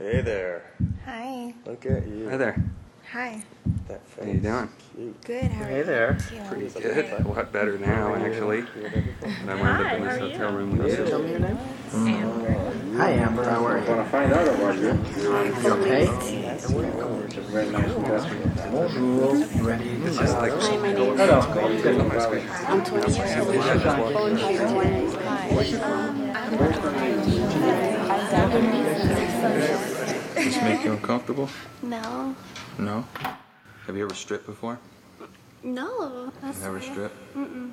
Hey there. Hi. Look at you. Hi there. Hi. That face. How you doing? Cute. Good. How are hey there. Cute. Pretty good. good. A lot better now, actually. Hi. I wound you tell me your name? Amber. Hi, Amber. How are you? I want to find out about you. You okay? Very nice Bonjour. Ready? This is like Hi, my name is I'm 20 years old. I'm um, 25. Does this make you uncomfortable? No. No? Have you ever stripped before? No. Never stripped? Mm-mm.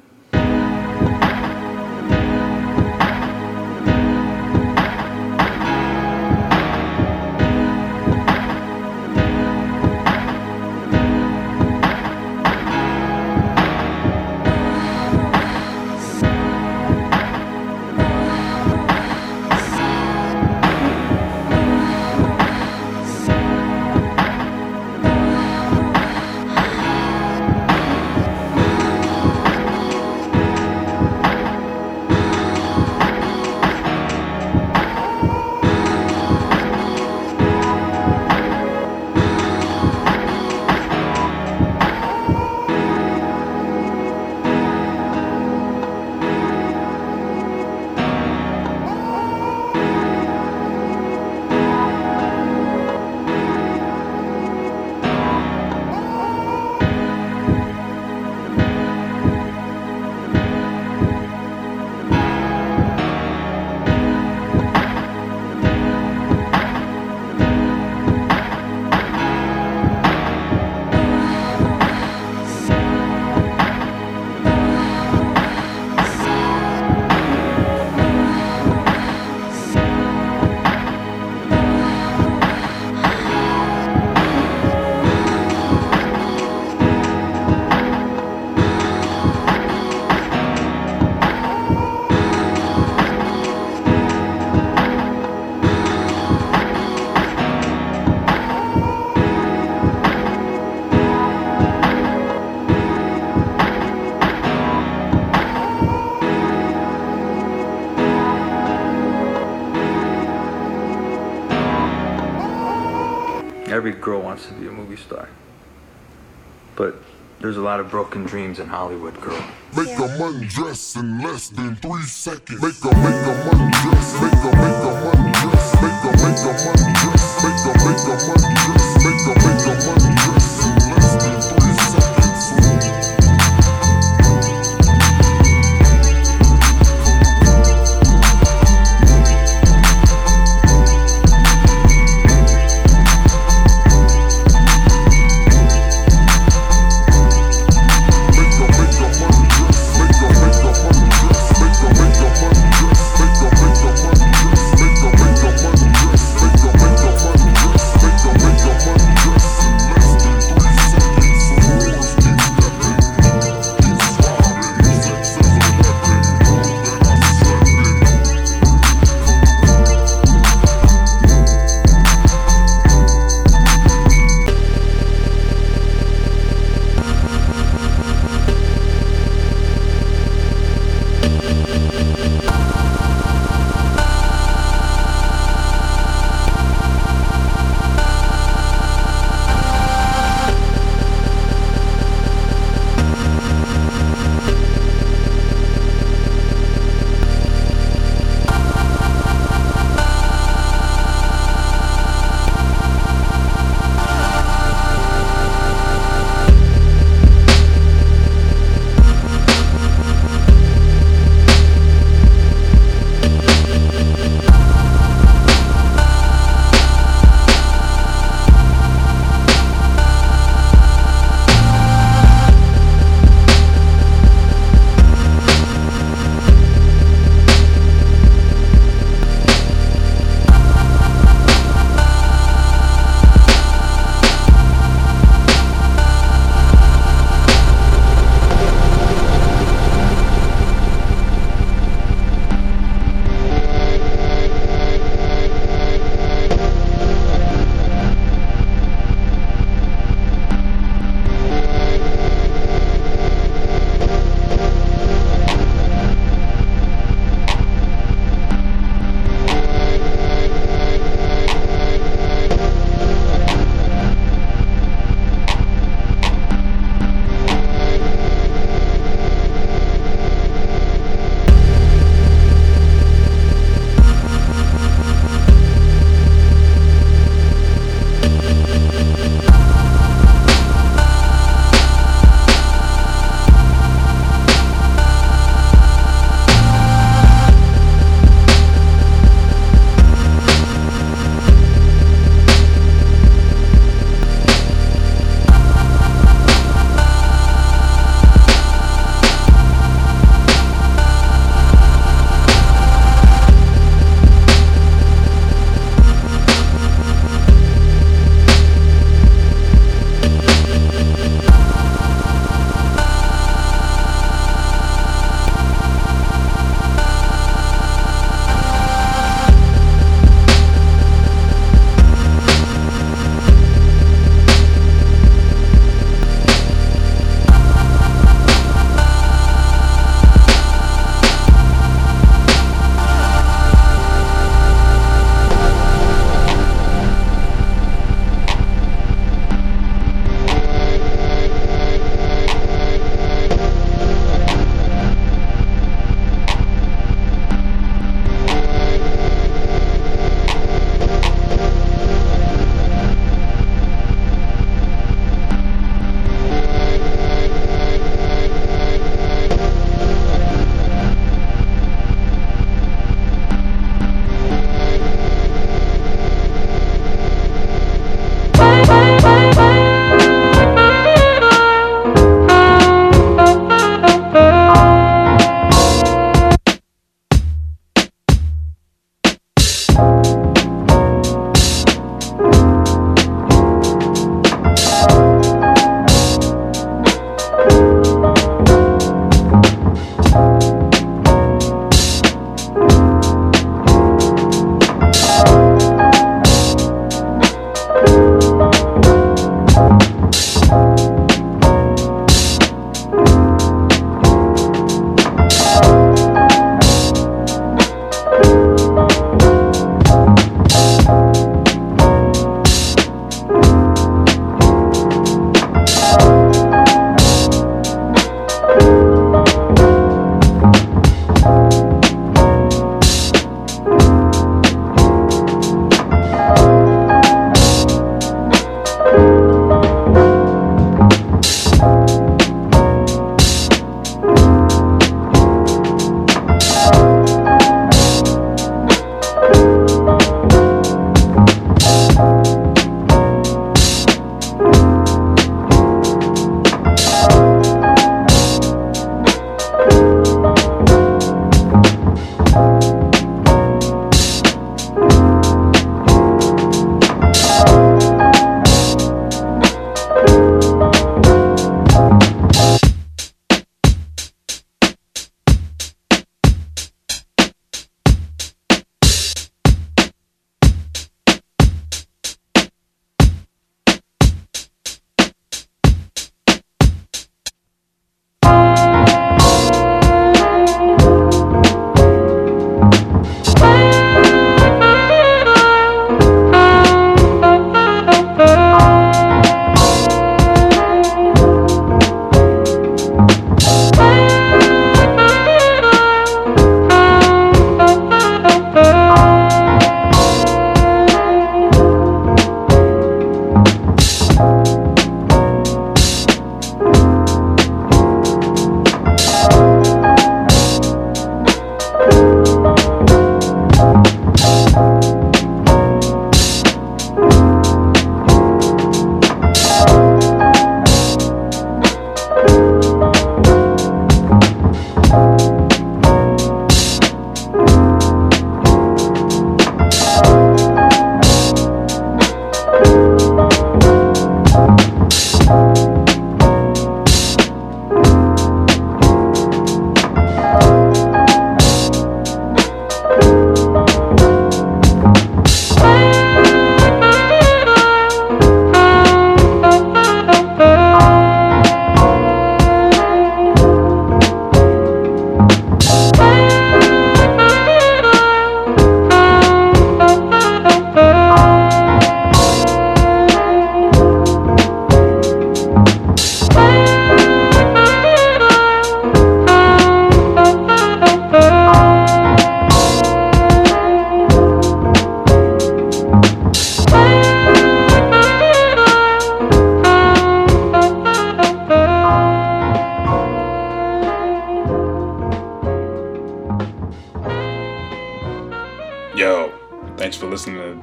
Wants to be a movie star. But there's a lot of broken dreams in Hollywood, girl. Make a undress in less than three seconds. Make a make a undress. Make a make a undress. Make a make a undress. Make a make a undress. Make a make a undress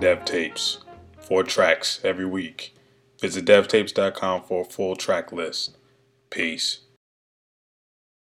Devtapes. Four tracks every week. Visit devtapes.com for a full track list. Peace.